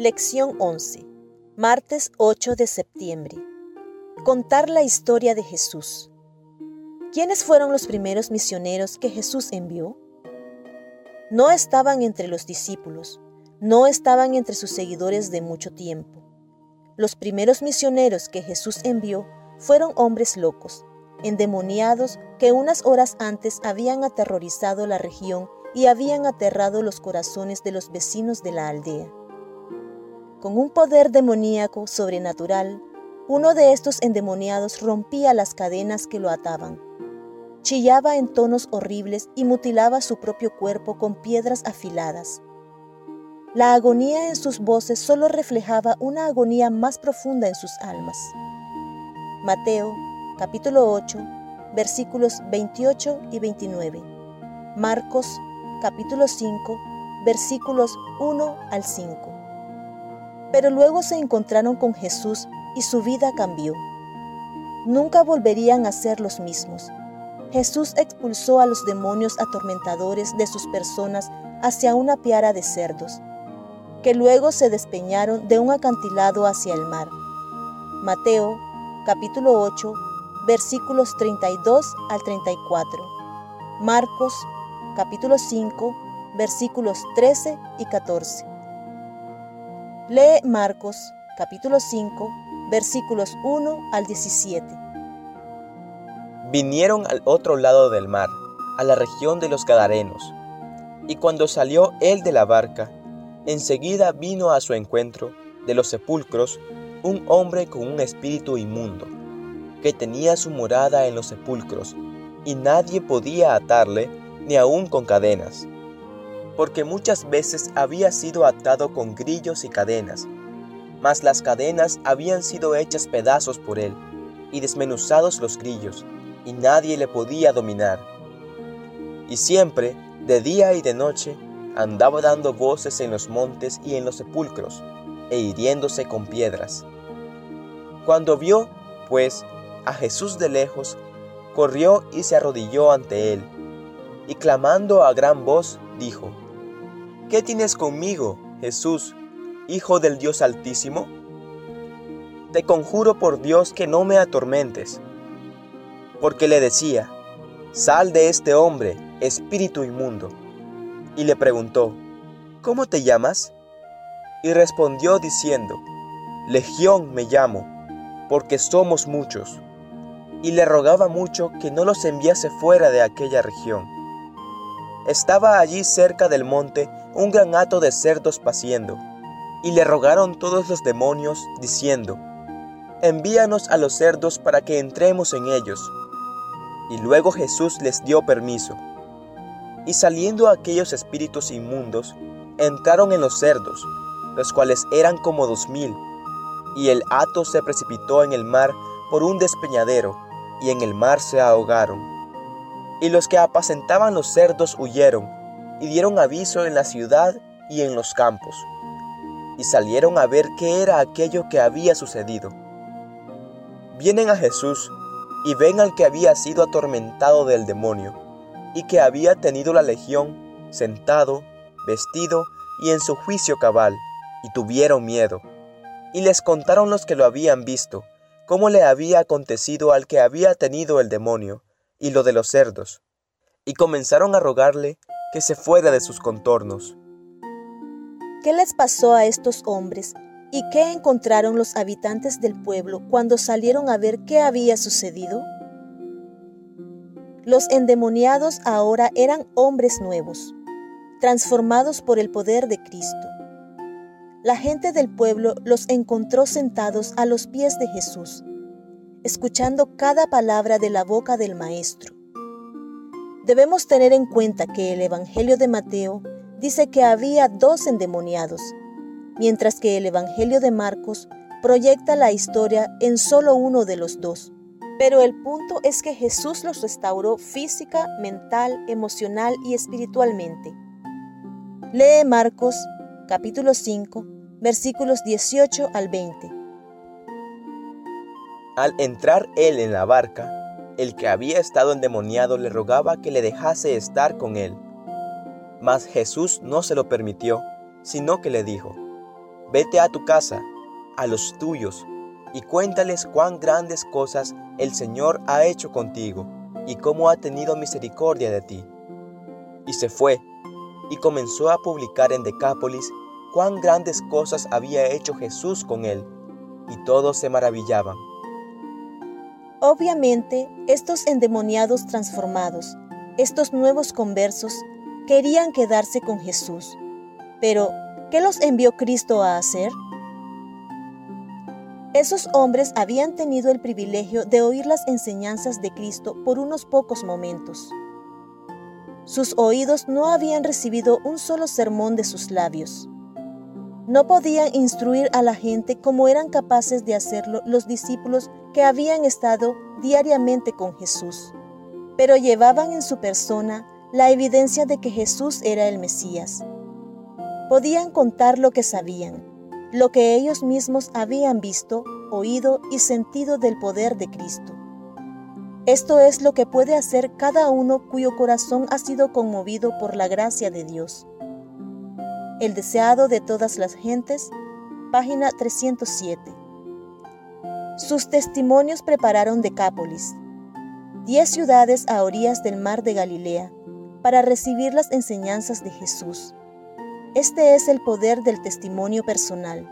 Lección 11. Martes 8 de septiembre. Contar la historia de Jesús. ¿Quiénes fueron los primeros misioneros que Jesús envió? No estaban entre los discípulos, no estaban entre sus seguidores de mucho tiempo. Los primeros misioneros que Jesús envió fueron hombres locos, endemoniados que unas horas antes habían aterrorizado la región y habían aterrado los corazones de los vecinos de la aldea. Con un poder demoníaco sobrenatural, uno de estos endemoniados rompía las cadenas que lo ataban. Chillaba en tonos horribles y mutilaba su propio cuerpo con piedras afiladas. La agonía en sus voces solo reflejaba una agonía más profunda en sus almas. Mateo capítulo 8 versículos 28 y 29. Marcos capítulo 5 versículos 1 al 5. Pero luego se encontraron con Jesús y su vida cambió. Nunca volverían a ser los mismos. Jesús expulsó a los demonios atormentadores de sus personas hacia una piara de cerdos que luego se despeñaron de un acantilado hacia el mar. Mateo capítulo 8 versículos 32 al 34. Marcos capítulo 5 versículos 13 y 14. Lee Marcos capítulo 5 versículos 1 al 17. Vinieron al otro lado del mar, a la región de los Gadarenos, y cuando salió él de la barca, Enseguida vino a su encuentro de los sepulcros un hombre con un espíritu inmundo, que tenía su morada en los sepulcros, y nadie podía atarle ni aun con cadenas, porque muchas veces había sido atado con grillos y cadenas, mas las cadenas habían sido hechas pedazos por él, y desmenuzados los grillos, y nadie le podía dominar. Y siempre, de día y de noche, andaba dando voces en los montes y en los sepulcros, e hiriéndose con piedras. Cuando vio, pues, a Jesús de lejos, corrió y se arrodilló ante él, y clamando a gran voz, dijo, ¿Qué tienes conmigo, Jesús, Hijo del Dios Altísimo? Te conjuro por Dios que no me atormentes. Porque le decía, Sal de este hombre, espíritu inmundo y le preguntó, ¿Cómo te llamas? Y respondió diciendo, Legión me llamo, porque somos muchos. Y le rogaba mucho que no los enviase fuera de aquella región. Estaba allí cerca del monte un gran hato de cerdos paciendo, y le rogaron todos los demonios, diciendo, Envíanos a los cerdos para que entremos en ellos. Y luego Jesús les dio permiso. Y saliendo aquellos espíritus inmundos, entraron en los cerdos, los cuales eran como dos mil, y el hato se precipitó en el mar por un despeñadero, y en el mar se ahogaron. Y los que apacentaban los cerdos huyeron, y dieron aviso en la ciudad y en los campos, y salieron a ver qué era aquello que había sucedido. Vienen a Jesús, y ven al que había sido atormentado del demonio, y que había tenido la legión, sentado, vestido y en su juicio cabal, y tuvieron miedo. Y les contaron los que lo habían visto, cómo le había acontecido al que había tenido el demonio, y lo de los cerdos. Y comenzaron a rogarle que se fuera de sus contornos. ¿Qué les pasó a estos hombres y qué encontraron los habitantes del pueblo cuando salieron a ver qué había sucedido? Los endemoniados ahora eran hombres nuevos, transformados por el poder de Cristo. La gente del pueblo los encontró sentados a los pies de Jesús, escuchando cada palabra de la boca del Maestro. Debemos tener en cuenta que el Evangelio de Mateo dice que había dos endemoniados, mientras que el Evangelio de Marcos proyecta la historia en solo uno de los dos. Pero el punto es que Jesús los restauró física, mental, emocional y espiritualmente. Lee Marcos capítulo 5 versículos 18 al 20. Al entrar él en la barca, el que había estado endemoniado le rogaba que le dejase estar con él. Mas Jesús no se lo permitió, sino que le dijo, Vete a tu casa, a los tuyos, y cuéntales cuán grandes cosas el Señor ha hecho contigo y cómo ha tenido misericordia de ti. Y se fue, y comenzó a publicar en Decápolis cuán grandes cosas había hecho Jesús con él, y todos se maravillaban. Obviamente, estos endemoniados transformados, estos nuevos conversos, querían quedarse con Jesús. Pero, ¿qué los envió Cristo a hacer? Esos hombres habían tenido el privilegio de oír las enseñanzas de Cristo por unos pocos momentos. Sus oídos no habían recibido un solo sermón de sus labios. No podían instruir a la gente como eran capaces de hacerlo los discípulos que habían estado diariamente con Jesús, pero llevaban en su persona la evidencia de que Jesús era el Mesías. Podían contar lo que sabían, lo que ellos mismos habían visto, oído y sentido del poder de Cristo. Esto es lo que puede hacer cada uno cuyo corazón ha sido conmovido por la gracia de Dios. El deseado de todas las gentes, página 307. Sus testimonios prepararon Decápolis, diez ciudades a orillas del mar de Galilea, para recibir las enseñanzas de Jesús. Este es el poder del testimonio personal.